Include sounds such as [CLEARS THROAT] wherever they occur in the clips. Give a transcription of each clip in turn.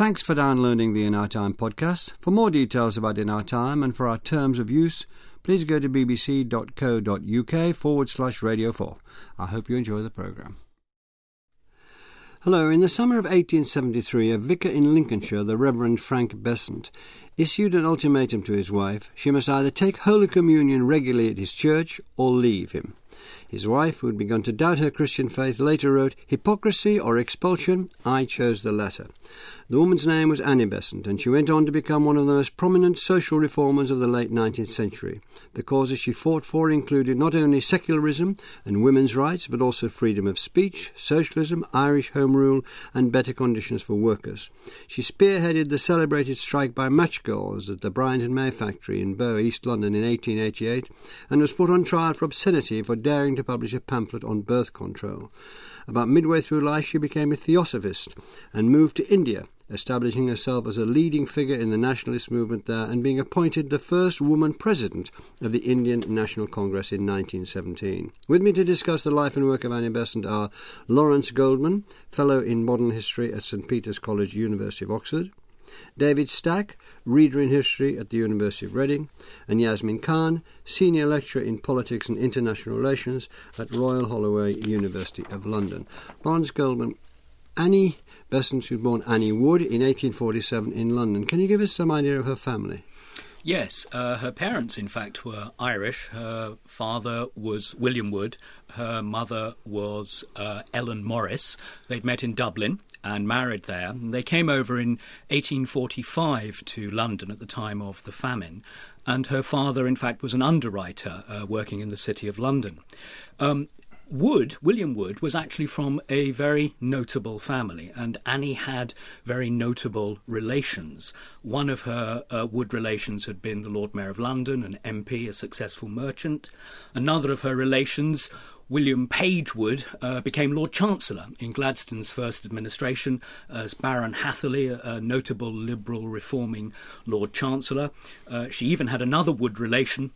Thanks for downloading the In Our Time podcast. For more details about In Our Time and for our terms of use, please go to bbc.co.uk forward slash radio 4. I hope you enjoy the programme. Hello. In the summer of 1873, a vicar in Lincolnshire, the Reverend Frank Besant, issued an ultimatum to his wife. She must either take Holy Communion regularly at his church or leave him. His wife, who had begun to doubt her Christian faith, later wrote, Hypocrisy or expulsion? I chose the latter. The woman's name was Annie Besant, and she went on to become one of the most prominent social reformers of the late 19th century. The causes she fought for included not only secularism and women's rights, but also freedom of speech, socialism, Irish Home Rule, and better conditions for workers. She spearheaded the celebrated strike by match girls at the Bryant and May factory in Bow, East London in 1888, and was put on trial for obscenity for daring to publish a pamphlet on birth control. About midway through life, she became a theosophist and moved to India establishing herself as a leading figure in the nationalist movement there and being appointed the first woman president of the Indian National Congress in 1917. With me to discuss the life and work of Annie Besant are Lawrence Goldman, Fellow in Modern History at St Peter's College, University of Oxford, David Stack, Reader in History at the University of Reading, and Yasmin Khan, Senior Lecturer in Politics and International Relations at Royal Holloway, University of London. Lawrence Goldman, Annie Besant was born Annie Wood in 1847 in London. Can you give us some idea of her family? Yes, uh, her parents, in fact, were Irish. Her father was William Wood. Her mother was uh, Ellen Morris. They'd met in Dublin and married there. They came over in 1845 to London at the time of the famine. And her father, in fact, was an underwriter uh, working in the city of London. Um, Wood, William Wood, was actually from a very notable family, and Annie had very notable relations. One of her uh, Wood relations had been the Lord Mayor of London, an MP, a successful merchant. Another of her relations William Page Wood uh, became Lord Chancellor in Gladstone's first administration as Baron Hatherley, a, notable liberal reforming Lord Chancellor. Uh, she even had another Wood relation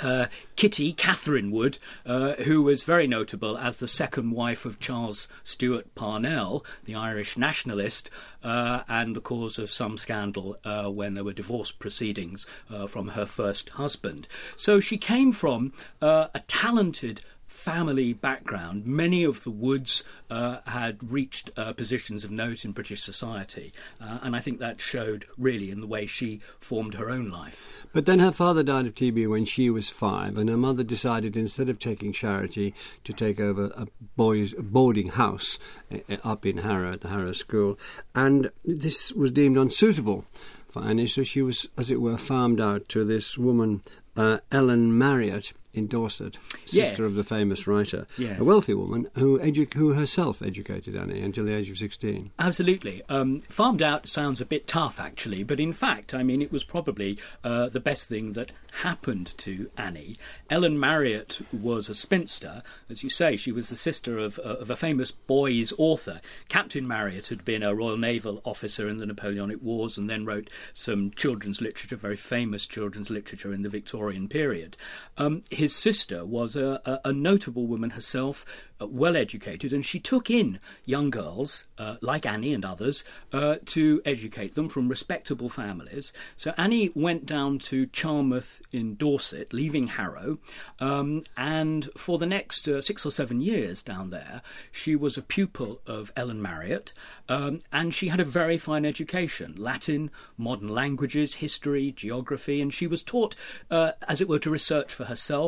uh, Kitty Catherine Wood, uh, who was very notable as the second wife of Charles Stewart Parnell, the Irish nationalist, uh, and the cause of some scandal uh, when there were divorce proceedings uh, from her first husband. So she came from uh, a talented family background, many of the Woods uh, had reached uh, positions of note in British society, uh, and I think that showed really in the way she formed her own life. But then her father died of TB when she was five, and her mother decided instead of taking charity to take over a boys' boarding house uh, uh, up in Harrow at the Harrow School, and this was deemed unsuitable for Annie, so she was, as it were, farmed out to this woman, uh, Ellen Marryat in Dorset, sister yes. of the famous writer, yes. a wealthy woman who, edu- who herself educated Annie until the age of 16. Absolutely. Um, farmed out sounds a bit tough, actually, but in fact, I mean, it was probably uh, the best thing that happened to Annie. Ellen Marryat was a spinster. As you say, she was the sister of, uh, of a famous boys' author. Captain Marryat had been a Royal Naval officer in the Napoleonic Wars and then wrote some children's literature, very famous children's literature in the Victorian period. Um, his his sister was a, a, a notable woman herself, uh, well educated, and she took in young girls uh, like Annie and others uh, to educate them from respectable families. So Annie went down to Charmouth in Dorset, leaving Harrow, um, and for the next uh, six or seven years down there, she was a pupil of Ellen Marryat, um, and she had a very fine education Latin, modern languages, history, geography, and she was taught, uh, as it were, to research for herself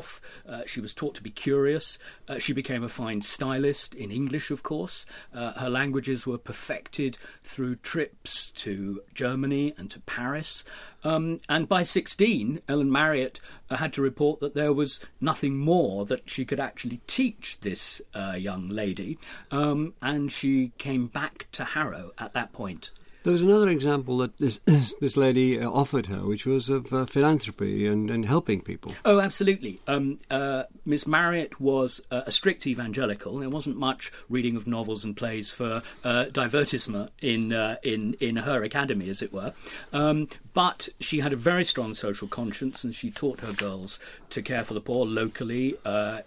uh, she was taught to be curious. Uh, she became a fine stylist in English, of course. Uh, her languages were perfected through trips to Germany and to Paris. Um, and by 16, Ellen Marryat uh, had to report that there was nothing more that she could actually teach this uh, young lady. Um, and she came back to Harrow at that point. There was another example that this, [CLEARS THROAT] this lady uh, offered her, which was of uh, philanthropy and, and helping people. Oh, absolutely. Um, uh, Miss Marryat was uh, a strict evangelical. There wasn't much reading of novels and plays for uh, divertissement in, uh, in, in her academy, as it were. Um, but she had a very strong social conscience and she taught her girls to care for the poor locally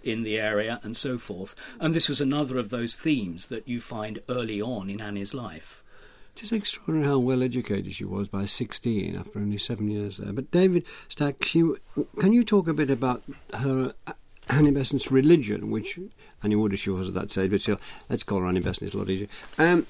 in the area and so forth. And this was another of those themes that you find early on in Annie's life. Is extraordinary how well educated she was by 16 after only seven years there. But David Stack, she, can you talk a bit about her Annie Besant's religion, which Annie Wood she was at that stage, but still, let's call her Annie Besant, it's a lot easier. Um,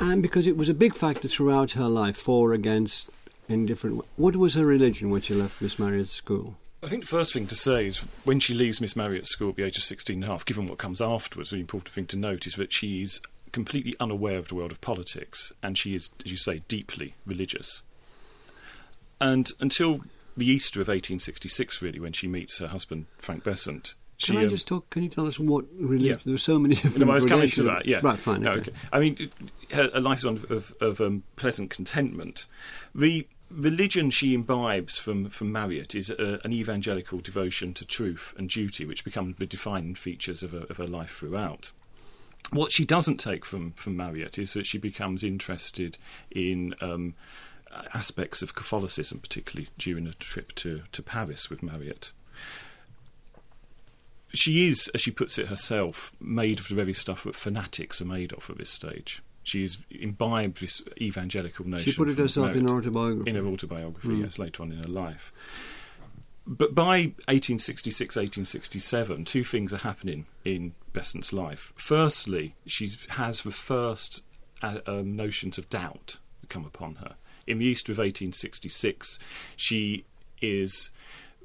and because it was a big factor throughout her life, for, against, in different. What was her religion when she left Miss Marryat's school? I think the first thing to say is when she leaves Miss Marryat's school at the age of 16 and a half, given what comes afterwards, the important thing to note is that she's completely unaware of the world of politics and she is, as you say, deeply religious. And until the Easter of 1866, really, when she meets her husband, Frank Besant, can I um, just talk? Can you tell us what religion? Yeah. There were so many different. No, I was coming to that. Yeah, Right. Fine. No, okay. okay. I mean, it- her, life is one of, of, of um, pleasant contentment. The religion she imbibes from from Marryat is uh, an evangelical devotion to truth and duty, which become the defining features of her, of her life throughout. What she doesn't take from from Marryat is that she becomes interested in. Um, aspects of Catholicism, particularly during a trip to, to Paris with Marryat she is, as she puts it herself, made of the very stuff that fanatics are made of at this stage. she She's imbibed this evangelical notion. She put it herself in her autobiography. in her autobiography, Mm. yes, later on in her life. But by 1866, 1867, two things are happening in Besant's life. Firstly, she has the first uh, um, notions of doubt come upon her. In the Easter of 1866, she is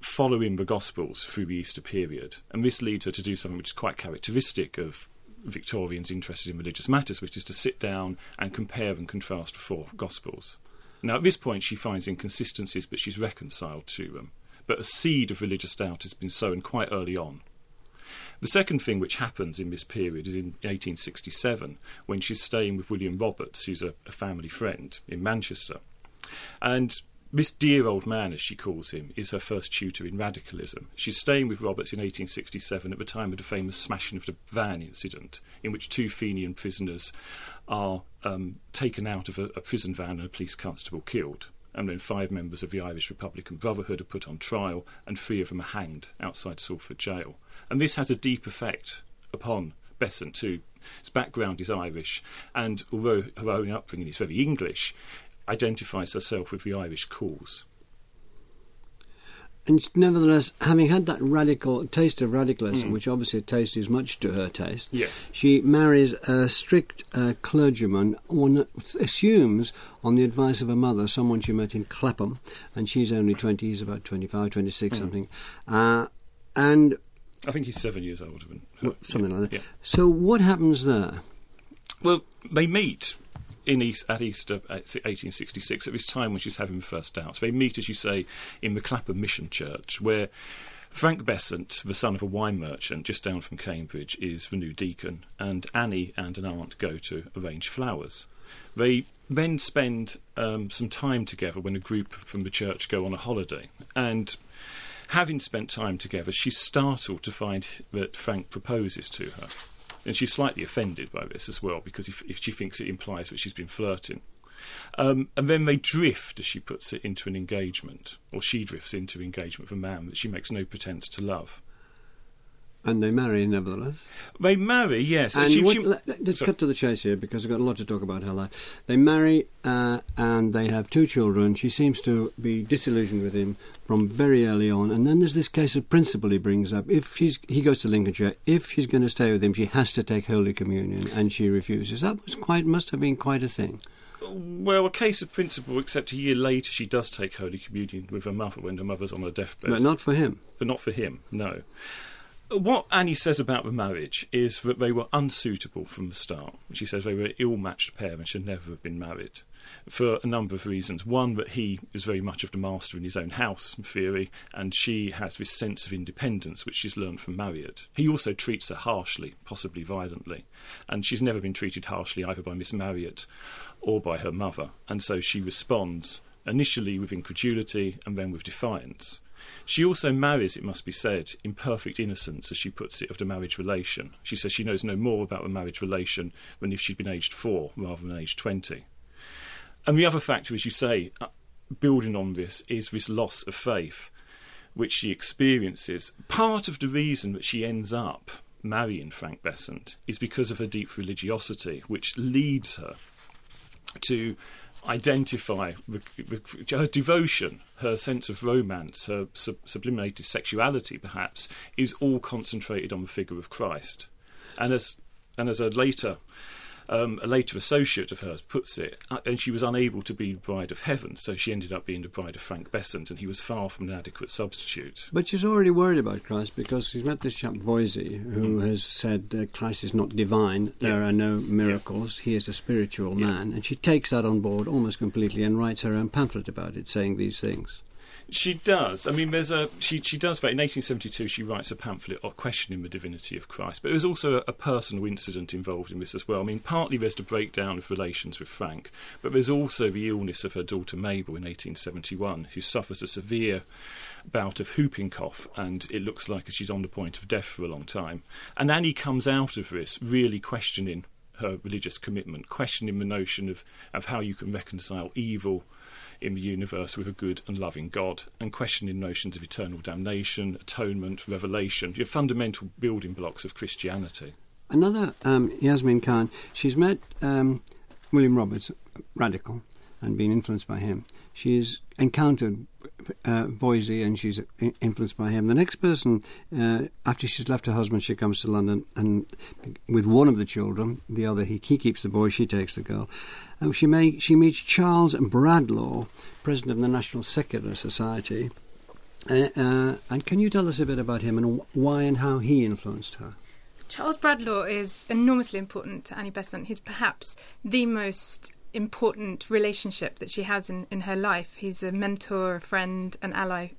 following the Gospels through the Easter period, and this leads her to do something which is quite characteristic of Victorians interested in religious matters, which is to sit down and compare and contrast the four Gospels. Now, at this point, she finds inconsistencies, but she's reconciled to them. But a seed of religious doubt has been sown quite early on. The second thing which happens in this period is in 1867, when she's staying with William Roberts, who's a, a family friend in Manchester. And this dear old man, as she calls him, is her first tutor in radicalism. She's staying with Roberts in 1867 at the time of the famous smashing of the van incident, in which two Fenian prisoners are um, taken out of a, a prison van and a police constable killed. And then five members of the Irish Republican Brotherhood are put on trial, and three of them are hanged outside Salford Jail. And this has a deep effect upon Besant, his background is Irish, and although her own upbringing is very English, identifies herself with the Irish cause. And nevertheless, having had that radical taste of radicalism, Mm. which obviously taste is much to her taste, Yes. she marries a strict uh, clergyman. One assumes, on the advice of her mother, someone she met in Clapham, and she's only 20, he's about 25, 26, Mm. something. Uh, and I think he's seven years older than her. well, something yeah. like that. Yeah. So, what happens there? Well, they meet in East, at Easter 1866, at this time when she's having the first doubts. They meet, as you say, in the Clapham Mission Church, where Frank Besant, the son of a wine merchant just down from Cambridge, is the new deacon, and Annie and an aunt go to arrange flowers. They then spend um, some time together when a group from the church go on a holiday, and having spent time together, she's startled to find that Frank proposes to her. And she's slightly offended by this as well because if, if she thinks it implies that she's been flirting. Um, and then they drift, as she puts it, into an engagement, or she drifts into engagement with a man that she makes no pretense to love. And they marry, nevertheless. They marry, yes. And she, what, she- let, us Sorry. cut to the chase here because I've got a lot to talk about her life. They marry uh, and they have two children. She seems to be disillusioned with him from very early on. And then there's this case of principle he brings up. If she's, he goes to Lincolnshire, if she's going to stay with him, she has to take Holy Communion, and she refuses. That was quite must have been quite a thing. well, a case of principle, except a year later she does take Holy Communion with her mother when her mother's on her deathbed. But not for him. but not for him, no. What Annie says about the marriage is that they were unsuitable from the start. She says they were an ill matched pair and should never have been married. For a number of reasons. One, that he is very much of the master in his own house, in theory, and she has this sense of independence which she's learned from Marryat. He also treats her harshly, possibly violently, and she's never been treated harshly either by Miss Marryat or by her mother, and so she responds initially with incredulity and then with defiance. She also marries, it must be said, in perfect innocence, as she puts it, of the marriage relation. She says she knows no more about the marriage relation than if she'd been aged four rather than aged 20. And the other factor, as you say, uh, building on this, is this loss of faith which she experiences. Part of the reason that she ends up marrying Frank Besant is because of her deep religiosity, which leads her to identify her devotion, her sense of romance, her sub- sublimated sexuality, perhaps, is all concentrated on the figure of Christ. And as and as a later um, a later associate of hers puts it, uh, and she was unable to be bride of heaven, so she ended up being the bride of Frank Besant, and he was far from an adequate substitute. But she's already worried about Christ because she's met this chap Voysey, who mm. has said that Christ is not divine, there yeah. are no miracles, yeah. he is a spiritual yeah. man, and she takes that on board almost completely and writes her own pamphlet about it, saying these things. She does. I mean, there's a she she does in 1872. She writes a pamphlet questioning the divinity of Christ, but there's also a, a, personal incident involved in this as well. I mean, partly there's the breakdown of relations with Frank, but there's also the illness of her daughter Mabel in 1871, who suffers a severe bout of whooping cough, and it looks like she's on the point of death for a long time. And Annie comes out of this really questioning her religious commitment, questioning the notion of, of how you can reconcile evil in the universe with a good and loving God, and questioning notions of eternal damnation, atonement, revelation, your fundamental building blocks of Christianity. Another um, Yasmin Khan, she's met um, William Roberts, radical, and been influenced by him. She's encountered uh, Voysey and she's influenced by him. The next person, uh, after she's left her husband, she comes to London and with one of the children, the other he, he keeps the boy, she takes the girl. Um, she may, she meets Charles Bradlaugh, president of the National Secular Society. Uh, uh, and can you tell us a bit about him and why and how he influenced her? Charles Bradlaugh is enormously important to Annie Besant. He's perhaps the most important relationship that she has in, in her life. He's a mentor, a friend, an ally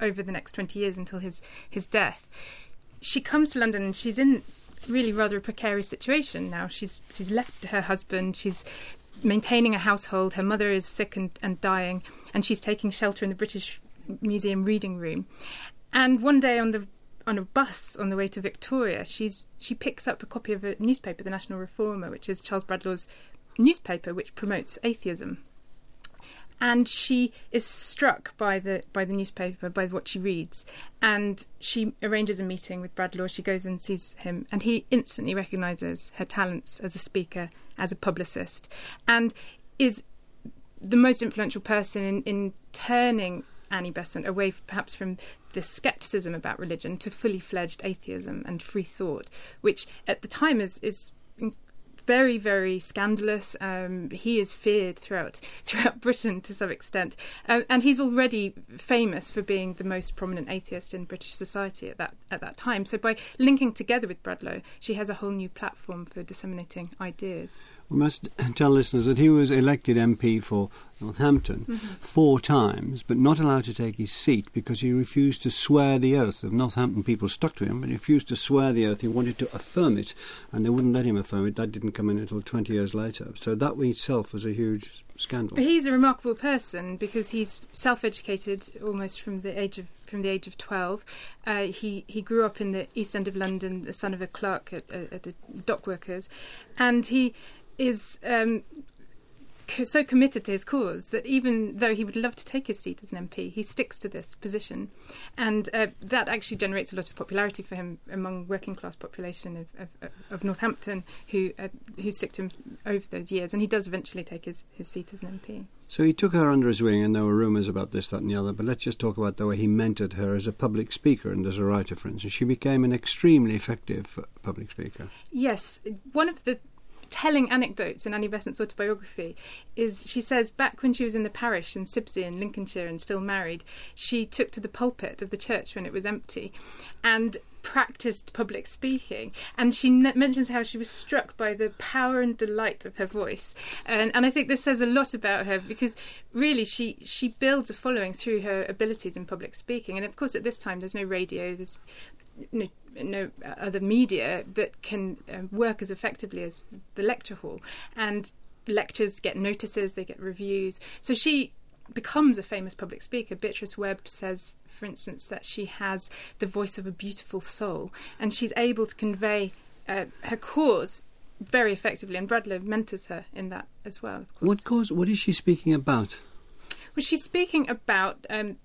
over the next 20 years until his, his death. She comes to London and she's in really rather a precarious situation now. She's she's left her husband, she's maintaining a household, her mother is sick and, and dying, and she's taking shelter in the British Museum reading room. And one day on the on a bus on the way to Victoria, she's she picks up a copy of a newspaper, the National Reformer, which is Charles Bradlaugh's newspaper which promotes atheism. And she is struck by the by the newspaper, by what she reads, and she arranges a meeting with Bradlaugh. She goes and sees him, and he instantly recognises her talents as a speaker, as a publicist, and is the most influential person in, in turning Annie Besant away perhaps from the skepticism about religion to fully fledged atheism and free thought, which at the time is is very, very scandalous. Um, he is feared throughout [LAUGHS] throughout Britain to some extent, uh, and he's already famous for being the most prominent atheist in British society at that at that time. So by linking together with Bradlaugh, she has a whole new platform for disseminating ideas. We must tell listeners that he was elected MP for Northampton mm-hmm. four times, but not allowed to take his seat because he refused to swear the oath. The Northampton people stuck to him, but he refused to swear the oath. He wanted to affirm it, and they wouldn't let him affirm it. That didn't come in until 20 years later. So that itself was a huge scandal. But he's a remarkable person because he's self-educated almost from the age of from the age of 12. Uh, he he grew up in the East End of London, the son of a clerk at, at, at the dockworkers, and he is um, so committed to his cause that even though he would love to take his seat as an MP, he sticks to this position, and uh, that actually generates a lot of popularity for him among working class population of, of, of Northampton who uh, who stick to him over those years, and he does eventually take his, his seat as an MP. So he took her under his wing, and there were rumours about this, that, and the other. But let's just talk about the way he mentored her as a public speaker and as a writer, for instance. She became an extremely effective public speaker. Yes, one of the telling anecdotes in Annie Besant's autobiography is she says back when she was in the parish in Sibsey in Lincolnshire and still married, she took to the pulpit of the church when it was empty and practiced public speaking. And she ne- mentions how she was struck by the power and delight of her voice. And, and I think this says a lot about her because really she, she builds a following through her abilities in public speaking. And of course, at this time, there's no radio, there's no, no other media that can uh, work as effectively as the lecture hall. And lectures get notices, they get reviews. So she becomes a famous public speaker. Beatrice Webb says, for instance, that she has the voice of a beautiful soul, and she's able to convey uh, her cause very effectively. And Bradlaugh mentors her in that as well. What cause? What is she speaking about? Well, she's speaking about um,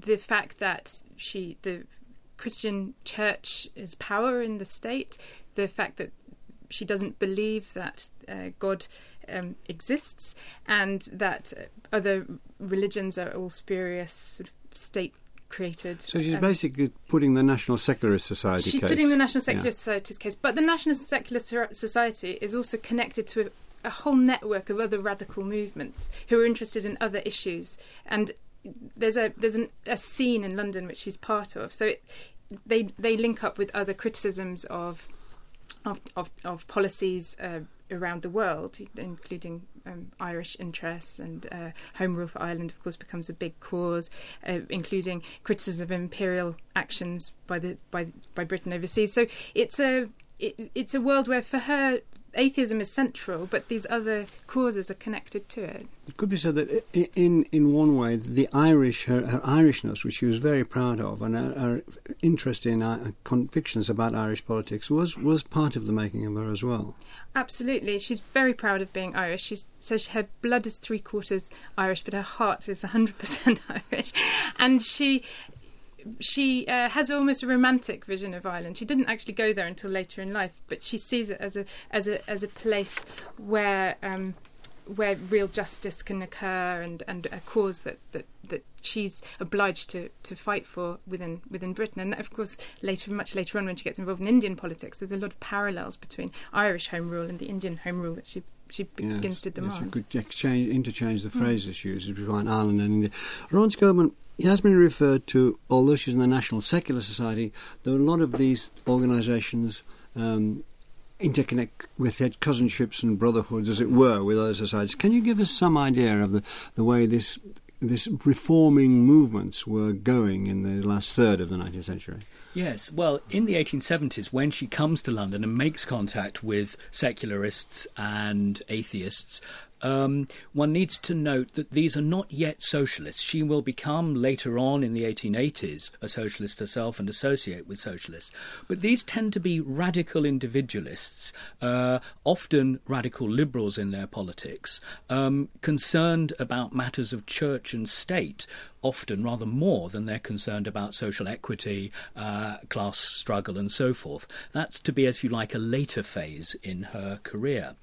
the fact that she, the Christian church is power in the state, the fact that she doesn't believe that uh, God um, exists, and that other religions are all spurious sort of state created. So she's um, basically putting the National Secularist Society She's case. putting the National Secular Yeah. Society's case, but the National Secular Society is also connected to a, a whole network of other radical movements who are interested in other issues, and there's a there's an, a scene in London which she's part of. So it, they they link up with other criticisms of of of, of policies. Uh, Around the world, including um, Irish interests and uh, Home Rule for Ireland, of course, becomes a big cause, uh, including criticism of imperial actions by the by by Britain overseas. So it's a it, it's a world where, for her, atheism is central, but these other causes are connected to it. It could be said that in in one way, the Irish, her, her Irishness, which she was very proud of, and her, her interest in uh, convictions about Irish politics was was part of the making of her as well. Absolutely, she's very proud of being Irish. She says her blood is three quarters Irish, but her heart is hundred percent [LAUGHS] Irish, and she she uh, has almost a romantic vision of Ireland. She didn't actually go there until later in life, but she sees it as a as a as a place where um, where real justice can occur and, and a cause that, that, that she's obliged to, to fight for within within Britain. And of course, later, much later on, when she gets involved in Indian politics, there's a lot of parallels between Irish Home Rule and the Indian Home Rule that she she begins Yes, to yes, you could exchange, interchange the phrases she uses between Ireland and India. Ron has been referred to, although she's in the National Secular Society, there are a lot of these organisations um, interconnect with their cousinships and brotherhoods, as it were, with other societies. Can you give us some idea of the, the way this this reforming movements were going in the last third of the 19th century? Yes, well, in the 1870s, when she comes to London and makes contact with secularists and atheists, um, one needs to note that these are not yet socialists. She will become later on in the 1880s a socialist herself and associate with socialists. But these tend to be radical individualists, uh, often radical liberals in their politics, um, concerned about matters of church and state, often rather more than they're concerned about social equity, uh, class struggle, and so forth. That's to be, if you like, a later phase in her career.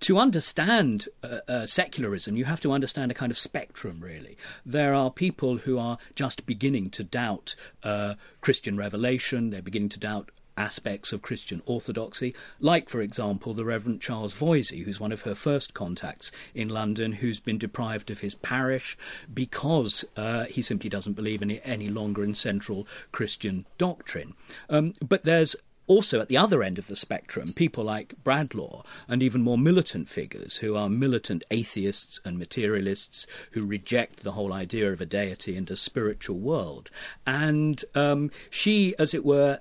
To understand uh, uh, secularism, you have to understand a kind of spectrum, really. There are people who are just beginning to doubt uh, Christian revelation, they're beginning to doubt aspects of Christian orthodoxy, like, for example, the Reverend Charles Voysey, who's one of her first contacts in London, who's been deprived of his parish because uh, he simply doesn't believe any, any longer in central Christian doctrine. Um, but there's also at the other end of the spectrum, people like Bradlaugh and even more militant figures who are militant atheists and materialists who reject the whole idea of a deity and a spiritual world. And um, she, as it were,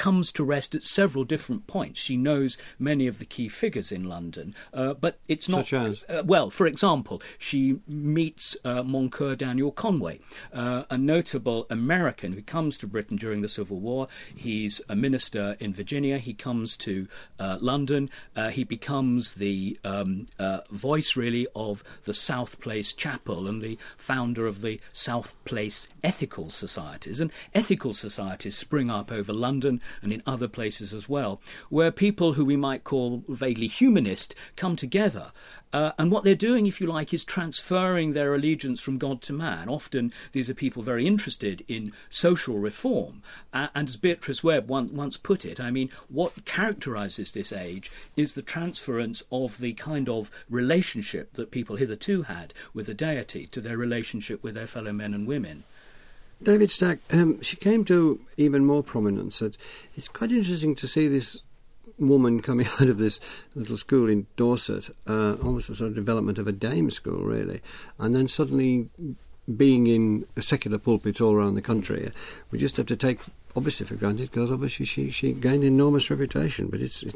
comes to rest at several different points. She knows many of the key figures in London, uh, but it's not. Such as? Uh, well, for example, she meets uh, Moncure Daniel Conway, uh, a notable American who comes to Britain during the Civil War. He's a minister in Virginia. He comes to uh, London. Uh, he becomes the um, uh, voice, really, of the South Place Chapel and the founder of the South Place Ethical Societies. And ethical societies spring up over London and in other places as well, where people who we might call vaguely humanist come together. Uh, and what they're doing, if you like, is transferring their allegiance from God to man. Often these are people very interested in social reform. Uh, and as Beatrice Webb one, once put it, I mean, what characterizes this age is the transference of the kind of relationship that people hitherto had with the deity to their relationship with their fellow men and women. David Stack, um, she came to even more prominence. It's quite interesting to see this woman coming [LAUGHS] out of this little school in Dorset, uh, almost a sort of development of a dame school, really, and then suddenly being in secular pulpits all around the country. We just have to take, obviously, for granted, because obviously she, she gained enormous reputation, but it's, it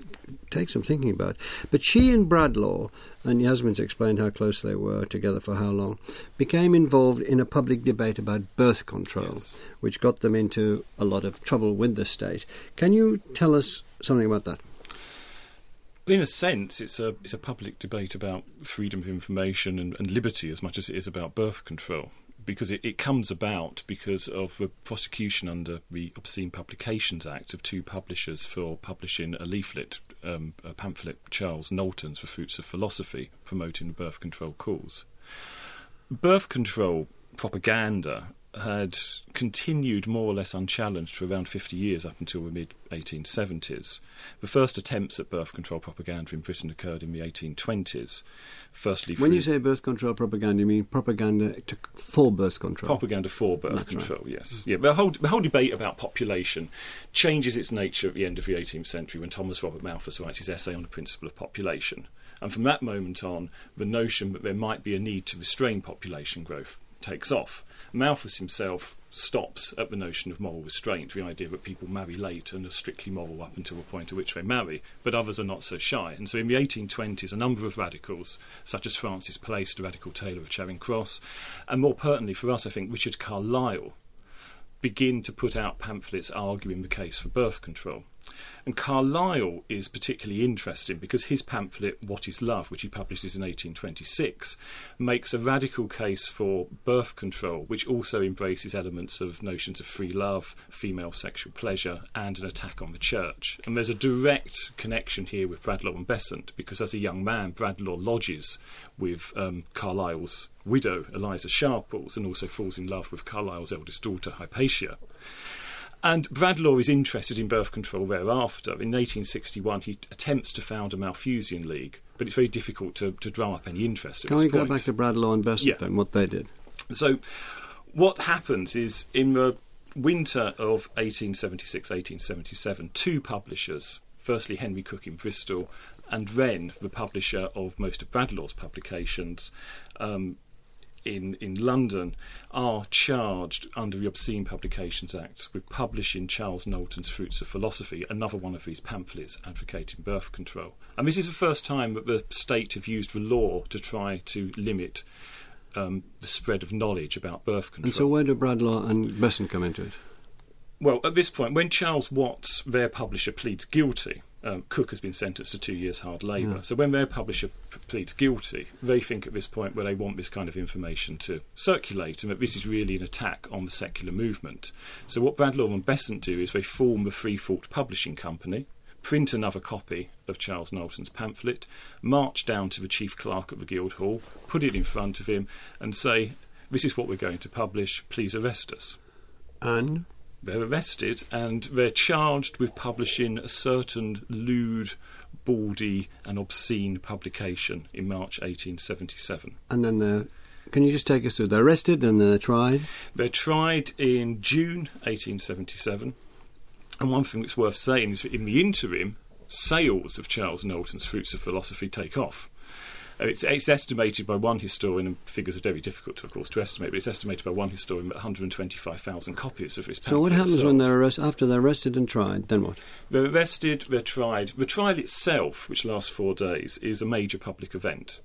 takes some thinking about. But she and Bradlaugh, and Yasmin's explained how close they were together for how long, became involved in a public debate about birth control, Yes. which got them into a lot of trouble with the state. Can you tell us something about that? In a sense, it's a it's a public debate about freedom of information and, and liberty as much as it is about birth control. Because it, it comes about because of the prosecution under the Obscene Publications Act of two publishers for publishing a leaflet um, a pamphlet, Charles Knowlton's For Fruits of Philosophy, promoting the birth control cause. Birth control propaganda had continued more or less unchallenged for around 50 years up until the mid 1870s. The first attempts at birth control propaganda in Britain occurred in the 1820s. Firstly, when you say birth control propaganda, you mean propaganda to, for birth control? propaganda for birth That's control, yes. Yeah, the whole, the whole debate about population changes its nature at the end of the 18th century when Thomas Robert Malthus writes his essay on the principle of population. And from that moment on, the notion that there might be a need to restrain population growth takes off. Malthus himself stops at the notion of moral restraint, the idea that people marry late and are strictly moral up until the point at which they marry, but others are not so shy. And so in the 1820s, a number of radicals, such as Francis Place, the radical tailor of Charing Cross, and more pertinently for us, I think, Richard Carlile, begin to put out pamphlets arguing the case for birth control. And Carlile is particularly interesting because his pamphlet, What is Love, which he publishes in 1826, makes a radical case for birth control, which also embraces elements of notions of free love, female sexual pleasure, and an attack on the church. And there's a direct connection here with Bradlaugh and Besant because as a young man, Bradlaugh lodges with um, Carlile's widow, Eliza Sharples, and also falls in love with Carlile's eldest daughter, Hypatia. And Bradlaugh is interested in birth control thereafter. In 1861, he attempts to found a Malthusian League, but it's very difficult to, to drum up any interest Can we go point. back to Bradlaugh and Besant Yeah. then, what they did? So, what happens is in the winter of 1876 1877, two publishers, firstly Henry Cook in Bristol, and Wren, the publisher of most of Bradlaugh's publications, um, in, in London are charged under the Obscene Publications Act with publishing Charles Knowlton's Fruits of Philosophy, another one of these pamphlets advocating birth control. And this is the first time that the state have used the law to try to limit um, the spread of knowledge about birth control. And so where do Bradlaugh and Besant come into it? Well, at this point, when Charles Watts, their publisher, pleads guilty, um, Cook has been sentenced to two years hard labour. Yeah. So when their publisher p- pleads guilty, they think at this point where they want this kind of information to circulate, and that this is really an attack on the secular movement. So what Bradlaugh and Besant do is they form the Freethought Publishing Company, print another copy of Charles Knowlton's pamphlet, march down to the chief clerk at the Guildhall, put it in front of him, and say, "This is what we're going to publish. Please arrest us." And they're arrested and they're charged with publishing a certain lewd, bawdy, and obscene publication in March 1877. and then they're, can you just take us through? They're arrested and they're tried. They're tried in June 1877, and one thing that's worth saying is that in the interim, sales of Charles Knowlton's Fruits of Philosophy take off. Uh, It's, it's estimated by one historian, and figures are very difficult, to, of course, to estimate, but it's estimated by one historian that 125,000 copies of this pamphlet So what happens sold. when they're arrest- after they're arrested and tried? Then what? They're arrested, they're tried. The trial itself, which lasts four days, is a major public event.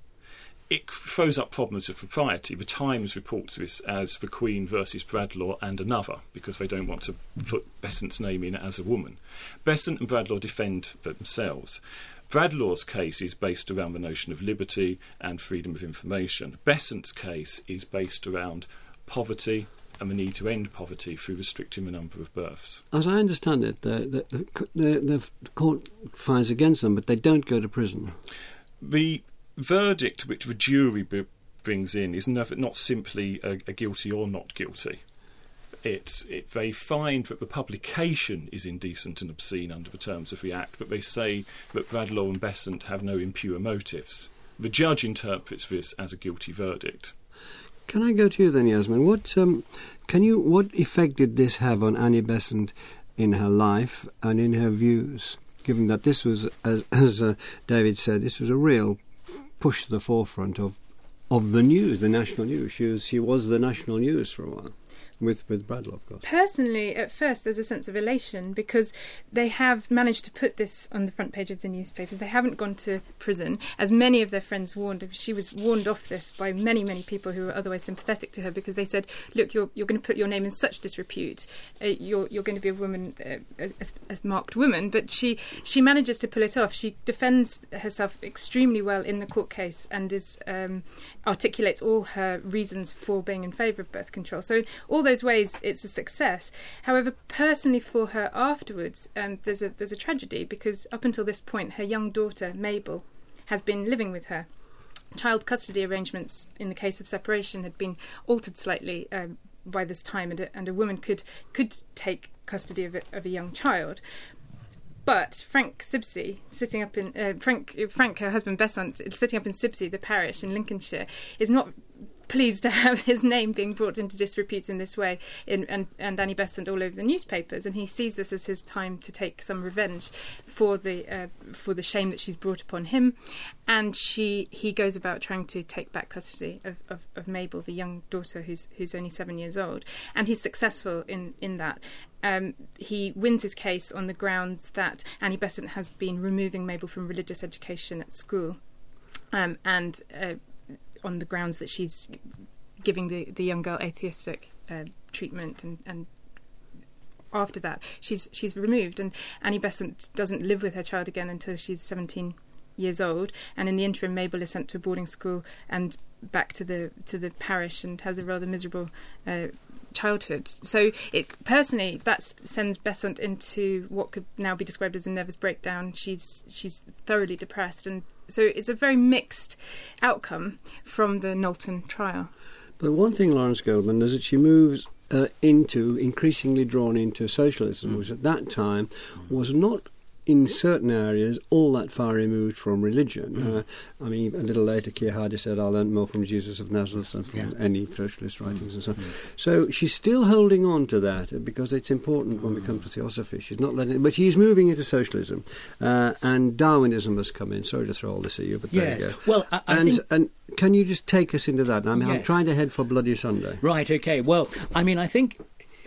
It throws up problems of propriety. The Times reports this as the Queen versus Bradlaugh and another, because they don't want to put Besant's name in as a woman. Besant and Bradlaugh defend themselves. Bradlaugh's case is based around the notion of liberty and freedom of information. Besant's case is based around poverty and the need to end poverty through restricting the number of births. As I understand it, the, the, the, the, the court finds against them, but they don't go to prison. the verdict which the jury b- brings in is never, not simply a, a guilty or not guilty. It's, it, they find that the publication is indecent and obscene under the terms of the Act, but they say that Bradlaugh and Besant have no impure motives. The judge interprets this as a guilty verdict. Can I go to you then, Yasmin? What um, can you? What effect did this have on Annie Besant in her life and in her views? Given that this was, as, as uh, David said, this was a real push to the forefront of of the news, the national news. She was she was the national news for a while, with with Bradlaugh, of course. Personally, at first, there's a sense of elation because they have managed to put this on the front page of the newspapers. They haven't gone to prison, as many of their friends warned. She was warned off this by many, many people who were otherwise sympathetic to her because they said, "Look, you're you're going to put your name in such disrepute. Uh, you're you're going to be a woman, uh, a, a marked woman." But she she manages to pull it off. She defends herself extremely well in the court case and is um, articulates all her reasons for being in favour of birth control. So all those ways, it's a success. However, personally for her afterwards, um, there's a there's a tragedy because up until this point, her young daughter Mabel has been living with her. Child custody arrangements in the case of separation had been altered slightly um, by this time, and a, and a woman could could take custody of a, of a young child. But Frank Sibsey, sitting up in uh, Frank Frank, her husband Besant, sitting up in Sibsey, the parish in Lincolnshire, is not pleased to have his name being brought into disrepute in this way, in, and, and Annie Besant all over the newspapers, and he sees this as his time to take some revenge for the uh, for the shame that she's brought upon him, and she he goes about trying to take back custody of, of, of Mabel, the young daughter who's who's only seven years old, and he's successful in in that. Um, he wins his case on the grounds that Annie Besant has been removing Mabel from religious education at school. Um, and uh, on the grounds that she's giving the, the young girl atheistic uh, treatment and, and after that she's she's removed and Annie Besant doesn't live with her child again until she's 17 years old and in the interim Mabel is sent to a boarding school and back to the to the parish and has a rather miserable uh, childhood. So it personally that sends Besant into what could now be described as a nervous breakdown. She's she's thoroughly depressed, and so it's a very mixed outcome from the Knowlton trial. But one thing, Lawrence Goldman, is that she moves uh, into increasingly drawn into socialism, mm. which at that time was not in certain areas all that far removed from religion. Mm. Uh, I mean, a little later, Keir Hardie said, I learned more from Jesus of Nazareth than from yeah. any socialist writings and so on. Mm. So she's still holding on to that because it's important when it comes to theosophy. She's not letting it, but she's moving into socialism. Uh, and Darwinism has come in. Sorry to throw all this at you, but yes. there you go. Well, I, I and, think... and can you just take us into that? I mean, yes. I'm trying to head for Bloody Sunday. Right, okay. Well, I mean, I think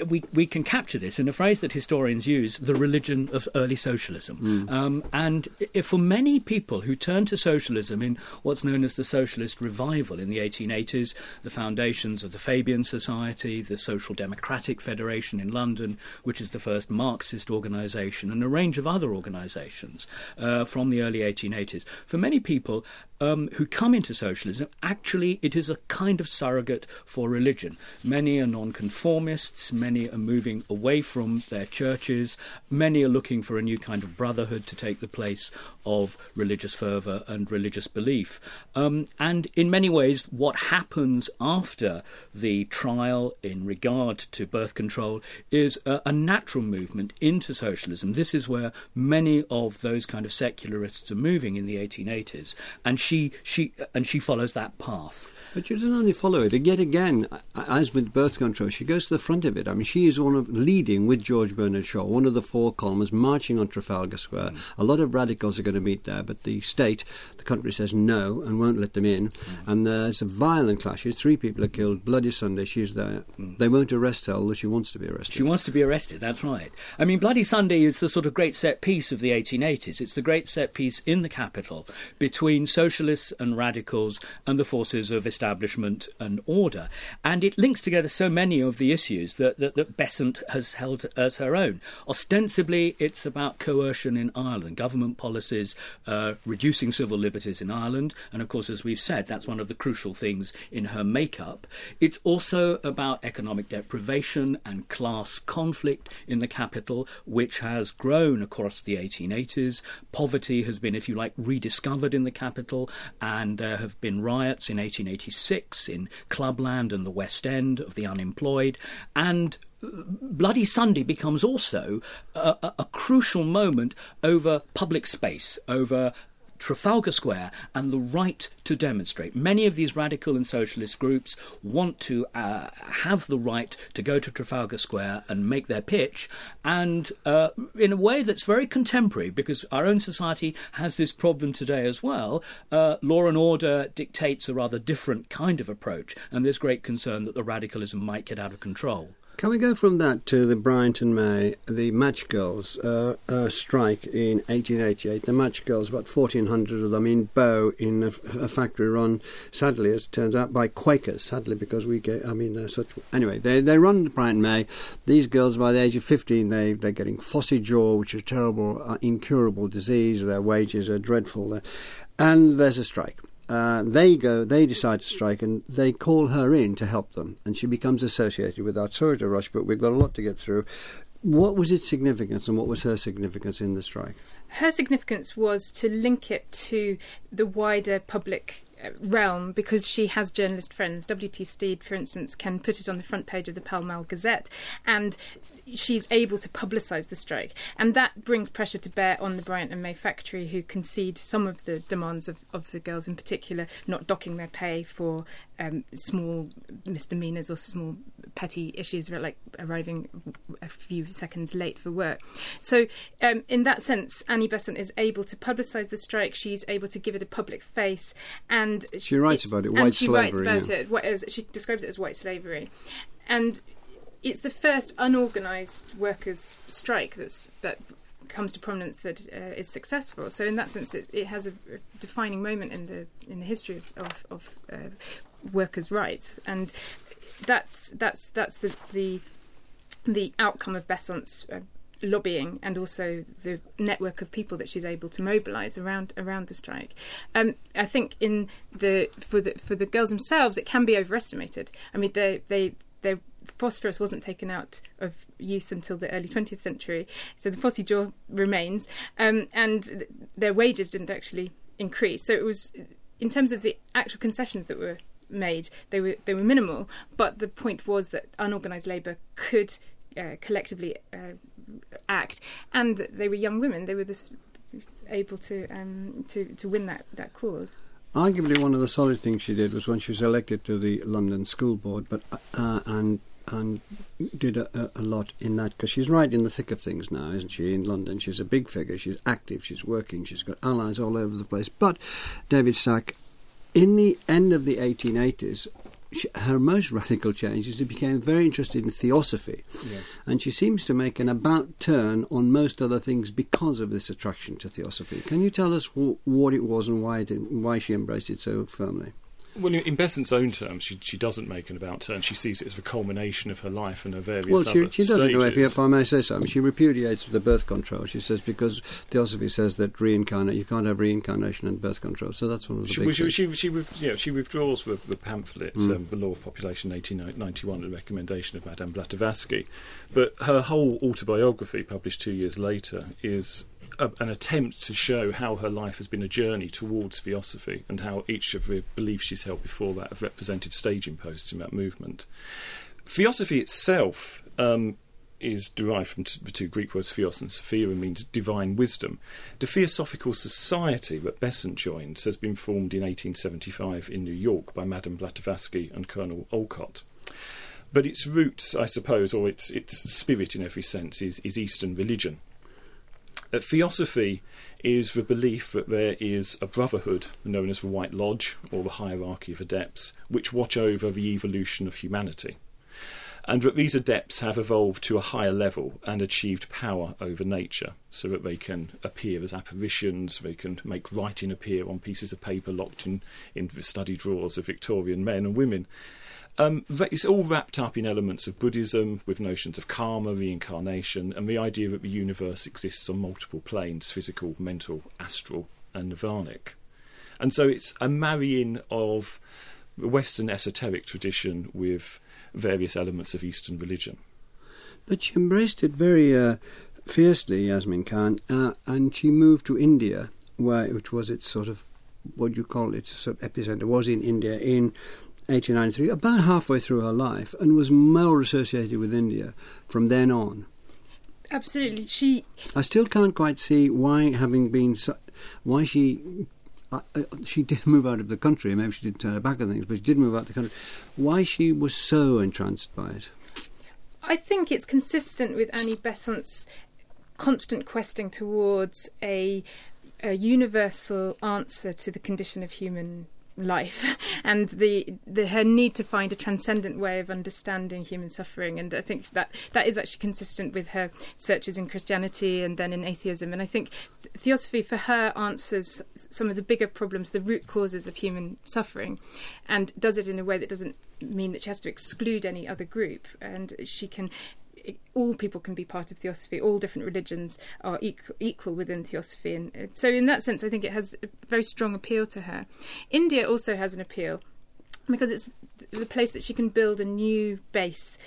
we, we can capture this in a phrase that historians use the religion of early socialism. Mm. Um, and if for many people who turned to socialism in what's known as the socialist revival in the 1880s, the foundations of the Fabian Society, the Social Democratic Federation in London, which is the first Marxist organisation, and a range of other organisations uh, from the early 1880s, for many people, um, who come into socialism, actually it is a kind of surrogate for religion. Many are nonconformists, many are moving away from their churches, many are looking for a new kind of brotherhood to take the place of religious fervour and religious belief. Um, and in many ways, what happens after the trial in regard to birth control is a, a natural movement into socialism. This is where many of those kind of secularists are moving in the 1880s. And she she and she follows that path. But she doesn't only follow it. Yet again, as with birth control, she goes to the front of it. I mean, she is one of leading with George Bernard Shaw, one of the four columns marching on Trafalgar Square. Mm. A lot of radicals are going to meet there, but the state, the country says no and won't let them in. Mm. And there's a violent clash. Three people are killed. Bloody Sunday. She's there. Mm. They won't arrest her, although she wants to be arrested. She wants to be arrested. That's right. I mean, Bloody Sunday is the sort of great set piece of the 1880s. It's the great set piece in the capital between socialists and radicals and the forces of establishment and order. And it links together so many of the issues that, that, that Besant has held as her own. Ostensibly, it's about coercion in Ireland, government policies uh, reducing civil liberties in Ireland. And of course, as we've said, that's one of the crucial things in her makeup. It's also about economic deprivation and class conflict in the capital, which has grown across the 1880s. Poverty has been, if you like, rediscovered in the capital, and there have been riots in 1886 in Clubland and the West End of the unemployed, and Bloody Sunday becomes also a, a, a, crucial moment over public space, over Trafalgar Square and the right to demonstrate. Many of these radical and socialist groups want to uh, have the right to go to Trafalgar Square and make their pitch, and uh, in a way that's very contemporary because our own society has this problem today as well. Uh, law and order dictates a rather different kind of approach, and there's great concern that the radicalism might get out of control. Can we go from that to the Bryant and May, the Match Girls uh, uh, strike in 1888? The Match Girls, about 1,400 of them in Bow in a, a, factory run, sadly, as it turns out, by Quakers. Sadly, because we get, I mean, they're such. Anyway, they, they run Bryant and May. These girls, by the age of 15, they, they're getting phossy jaw, which is a terrible, uh, incurable disease. Their wages are dreadful. and there's a strike. Uh, they go, they decide to strike, and they call her in to help them, and she becomes associated with to rush, but we've got a lot to get through. What was its significance, and what was her significance in the strike? Her significance was to link it to the wider public uh, realm because she has journalist friends. W.T. Stead, for instance, can put it on the front page of the Pall Mall Gazette, and she's able to publicise the strike. And that brings pressure to bear on the Bryant and May factory, who concede some of the demands of, of the girls, in particular, not docking their pay for um, small misdemeanours or small petty issues like arriving a few seconds late for work. So, um, in that sense, Annie Besant is able to publicise the strike. She's able to give it a public face, and she writes about it. White and she slavery, writes about yeah. it. What is, she describes it as white slavery, and it's the first unorganised workers' strike that's that comes to prominence that uh, is successful. So in that sense, it, it has a, defining moment in the in the history of of, of uh, workers' rights, and that's that's that's the the the outcome of Besant's. Uh, lobbying and also the network of people that she's able to mobilise around around the strike. Um, I think in the for the for the girls themselves, it can be overestimated. I mean, they they they phosphorus wasn't taken out of use until the early 20th century, so the phossy jaw remains, um, and th- their wages didn't actually increase. So it was, in terms of the actual concessions that were made, they were they were minimal. But the point was that unorganised labour could uh, collectively uh, act, and they were young women. They were this able to um, to to win that that cause. Arguably, one of the solid things she did was when she was elected to the London School Board, but uh, and and did a, a lot in that because she's right in the thick of things now, isn't she? In London, she's a big figure. She's active. She's working. She's got allies all over the place. But David Stack, in the end of the 1880s, she, her most radical change is she became very interested in theosophy, Yeah. and she seems to make an about turn on most other things because of this attraction to theosophy. Can you tell us w- what it was and why it, why she embraced it so firmly? Well, in Besant's own terms, she, she doesn't make an about turn. She sees it as the culmination of her life and her various Well, she, she doesn't do it, if, if I may say so. I mean, she repudiates the birth control. She says because theosophy says that reincarnate, you can't have reincarnation and birth control. So that's one of the She, big well, she, things. she, she, yeah, she withdraws the, the pamphlet, Mm. um, The Law of Population 1891, at the recommendation of Madame Blavatsky. But her whole autobiography, published two years later, is a, an attempt to show how her life has been a journey towards theosophy and how each of the beliefs she's held before that have represented staging posts in that movement. Theosophy itself um, is derived from t- the two Greek words theos and sophia and means divine wisdom. The Theosophical Society that Besant joins has been formed in 1875 in New York by Madame Blavatsky and Colonel Olcott. But its roots, I suppose, or its its spirit in every sense, is, is Eastern religion. Theosophy is the belief that there is a brotherhood known as the White Lodge or the hierarchy of adepts, which watch over the evolution of humanity and that these adepts have evolved to a higher level and achieved power over nature, so that they can appear as apparitions, they can make writing appear on pieces of paper locked in, in the study drawers of Victorian men and women. Um, it's all wrapped up in elements of Buddhism, with notions of karma, reincarnation, and the idea that the universe exists on multiple planes physical, mental, astral, and nirvanic. And so it's a marrying of the Western esoteric tradition with various elements of Eastern religion. But she embraced it very uh, fiercely, Yasmin Khan, uh, and she moved to India, where which was its sort of what you call it sort of epicenter was in India in 1893, about halfway through her life, and was more associated with India from then on. Absolutely, she I still can't quite see why, having been so, why she. Uh, uh, she did [LAUGHS] move out of the country. Maybe she did turn her back on things, but she did move out of the country. Why she was so entranced by it? I think it's consistent with Annie Besant's constant questing towards a, a universal answer to the condition of human life [LAUGHS] and the, the her need to find a transcendent way of understanding human suffering. And I think that that is actually consistent with her searches in Christianity and then in atheism. And I think theosophy for her answers some of the bigger problems the root causes of human suffering and does it in a way that doesn't mean that she has to exclude any other group. And she can all people can be part of theosophy. All different religions are equal, equal within theosophy, and uh, so in that sense, I think it has a very strong appeal to her. India also has an appeal because it's the place that she can build a new base.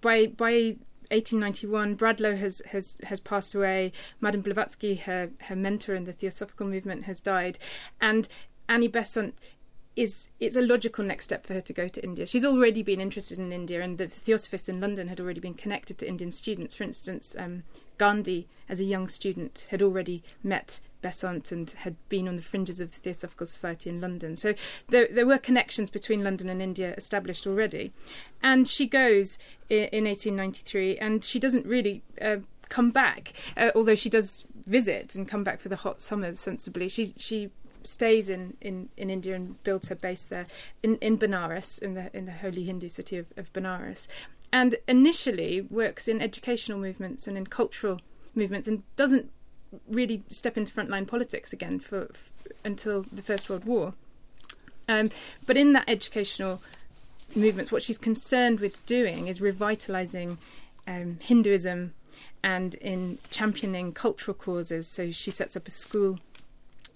By by 1891, Bradlaugh has, has, has passed away. Madame Blavatsky, her, her mentor in the Theosophical movement, has died. And Annie Besant is it's a logical next step for her to go to India. She's already been interested in India, and the Theosophists in London had already been connected to Indian students. For instance, um, Gandhi, as a young student, had already met Besant and had been on the fringes of the Theosophical Society in London. So there, there were connections between London and India established already. And she goes in, in 1893, and she doesn't really uh, come back, uh, although she does visit and come back for the hot summers sensibly. She she stays in, in, in India and builds her base there in, in Benares, in the in the holy Hindu city of, of Benares, and initially works in educational movements and in cultural movements, and doesn't really step into frontline politics again for, for until the First World War. Um, but in that educational movements, what she's concerned with doing is revitalizing um, Hinduism and in championing cultural causes. So she sets up a school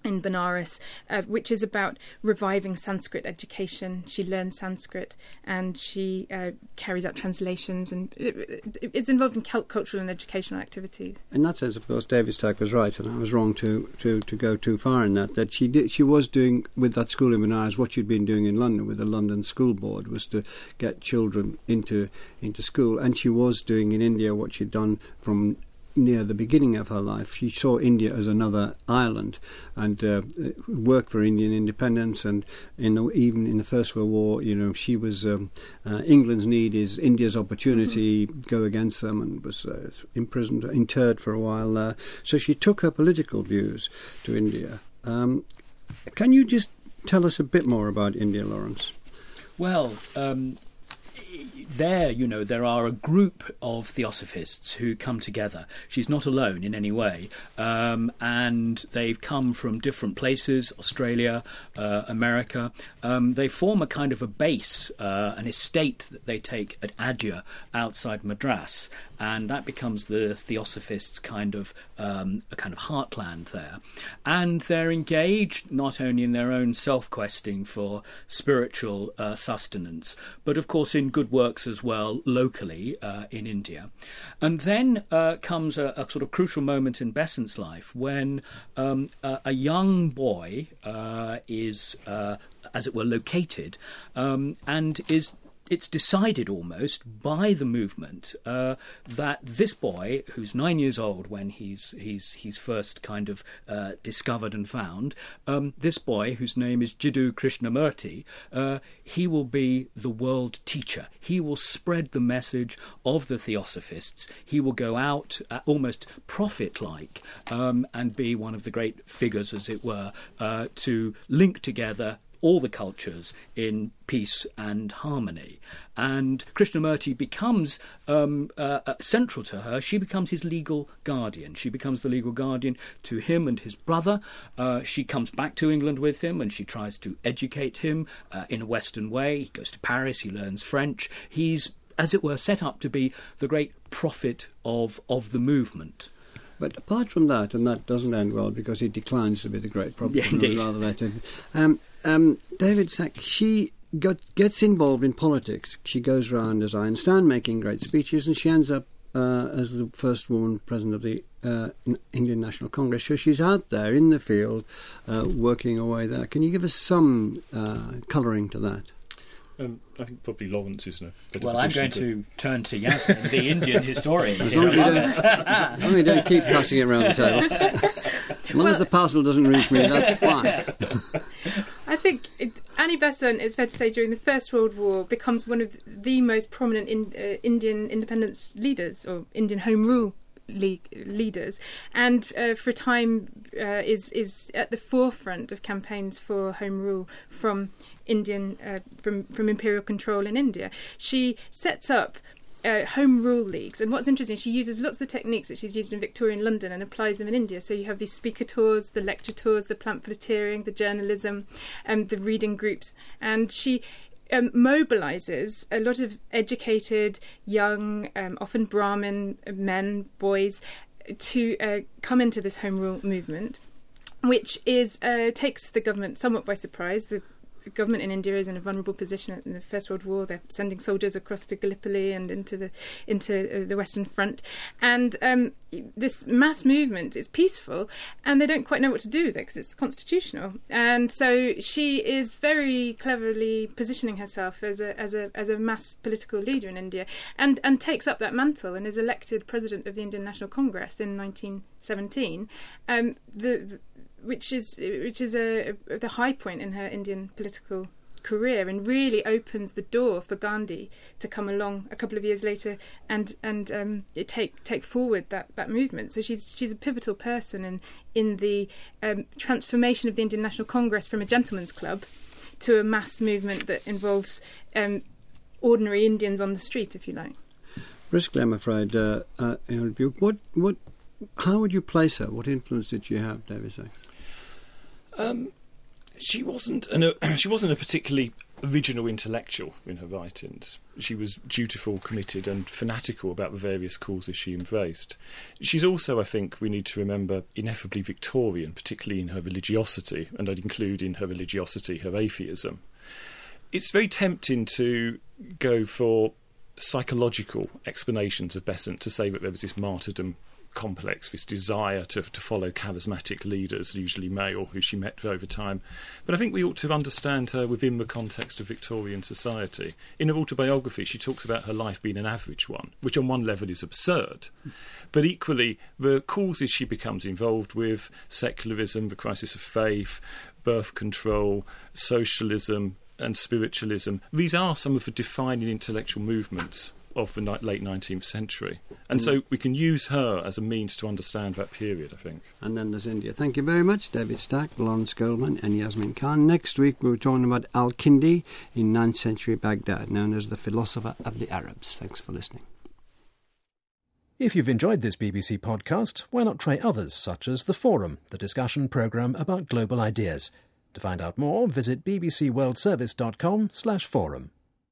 in Benares, uh, which is about reviving Sanskrit education. She learns Sanskrit and she uh, carries out translations, and it, it, it's involved in cultural and educational activities. In that sense, of course, David Stack was right, and I was wrong to, to, to go too far in that. That she did, she was doing with that school in Benares what she'd been doing in London with the London School Board was to get children into into school, and she was doing in India what she'd done from near the beginning of her life, she saw India as another island and uh, worked for Indian independence. And in the, even in the First World War, you know, she was um, uh, England's need is India's opportunity. Mm-hmm. Go against them, and was uh, imprisoned, interred for a while there. So she took her political views to India. Um, can you just tell us a bit more about India, Lawrence? Well. Um, there, you know, there are a group of theosophists who come together. She's not alone in any way, um, and they've come from different places Australia, uh, America. Um, they form a kind of a base, uh, an estate that they take at Adyar outside Madras, and that becomes the theosophists' kind of um, a kind of heartland there. And they're engaged not only in their own self questing for spiritual uh, sustenance, but of course in good works as well locally uh, in India. And then uh, comes a, a, sort of crucial moment in Besant's life when um, a, a, young boy uh, is, uh, as it were, located um, and is it's decided almost by the movement uh, that this boy, who's nine years old when he's he's he's first kind of uh, discovered and found, um, this boy whose name is Jiddu Krishnamurti, uh, he will be the world teacher. He will spread the message of the Theosophists. He will go out uh, almost prophet-like um, and be one of the great figures, as it were, uh, to link together all the cultures in peace and harmony. And Krishnamurti becomes um, uh, uh, central to her. She becomes his legal guardian. She becomes the legal guardian to him and his brother. Uh, she comes back to England with him and she tries to educate him uh, in a Western way. He goes to Paris, he learns French. He's, as it were, set up to be the great prophet of, of the movement. But apart from that, and that doesn't end well because he declines to be the great prophet. Yeah, indeed. Rather later. Um, um, David Stack, she got, gets involved in politics. She goes around, as I understand, making great speeches, and she ends up uh, as the first woman president of the uh, Indian National Congress. So she's out there in the field, uh, working away there. Can you give us some uh, colouring to that? Um, I think probably Lawrence is in a better Well, I'm going to... to... turn to Yasmin, the Indian [LAUGHS] historian. As long as, you don't, [LAUGHS] as long as you don't keep passing it around the table. [LAUGHS] as long well, as the parcel doesn't reach me, that's fine. Think it, Annie Besant, it's fair to say, during the First World War, becomes one of the most prominent in, uh, Indian independence leaders or Indian Home Rule League leaders, and uh, for a time uh, is is at the forefront of campaigns for home rule from Indian uh, from from imperial control in India. She sets up uh, home rule leagues. And what's interesting, she uses lots of the techniques that she's used in Victorian London and applies them in India. So you have these speaker tours, the lecture tours, the pamphleteering, the journalism, and um, the reading groups. And she um, mobilizes a lot of educated, young, um, often Brahmin men, boys, to uh, come into this home rule movement which is uh, takes the government somewhat by surprise. The government in India is in a vulnerable position in the First World War. They're sending soldiers across to Gallipoli and into the into uh, the Western Front, and um, this mass movement is peaceful, and they don't quite know what to do with it because it's constitutional. And so she is very cleverly positioning herself as a as a as a mass political leader in India, and and takes up that mantle and is elected president of the Indian National Congress in 1917. Um, the, the which is which is a, a, the high point in her Indian political career and really opens the door for Gandhi to come along a couple of years later and and um, take take forward that, that movement. So she's she's a pivotal person in in the um, transformation of the Indian National Congress from a gentleman's club to a mass movement that involves um, ordinary Indians on the street, if you like. Briskly, I'm afraid, uh, uh, what what how would you place her? What influence did she have, David Stack? Um, she wasn't an, [CLEARS THROAT] she wasn't a particularly original intellectual in her writings. She was dutiful, committed, and fanatical about the various causes she embraced. She's also, I think, we need to remember, ineffably Victorian, particularly in her religiosity, and I'd include in her religiosity her atheism. It's very tempting to go for psychological explanations of Besant to say that there was this martyrdom complex, this desire to, to follow charismatic leaders, usually male, who she met over time. But I think we ought to understand her within the context of Victorian society. In her autobiography, she talks about her life being an average one, which on one level is absurd. But equally, the causes she becomes involved with secularism, the crisis of faith, birth control, socialism, and spiritualism these are some of the defining intellectual movements of the late 19th century. And mm. so we can use her as a means to understand that period, I think. And then there's India. Thank you very much, David Stack, Lawrence Goldman, and Yasmin Khan. Next week we're talking about Al Kindi in 9th century Baghdad, known as the philosopher of the Arabs. Thanks for listening. If you've enjoyed this BBC podcast, why not try others, such as The Forum, the discussion programme about global ideas. To find out more, visit bbcworldservice.com slash forum.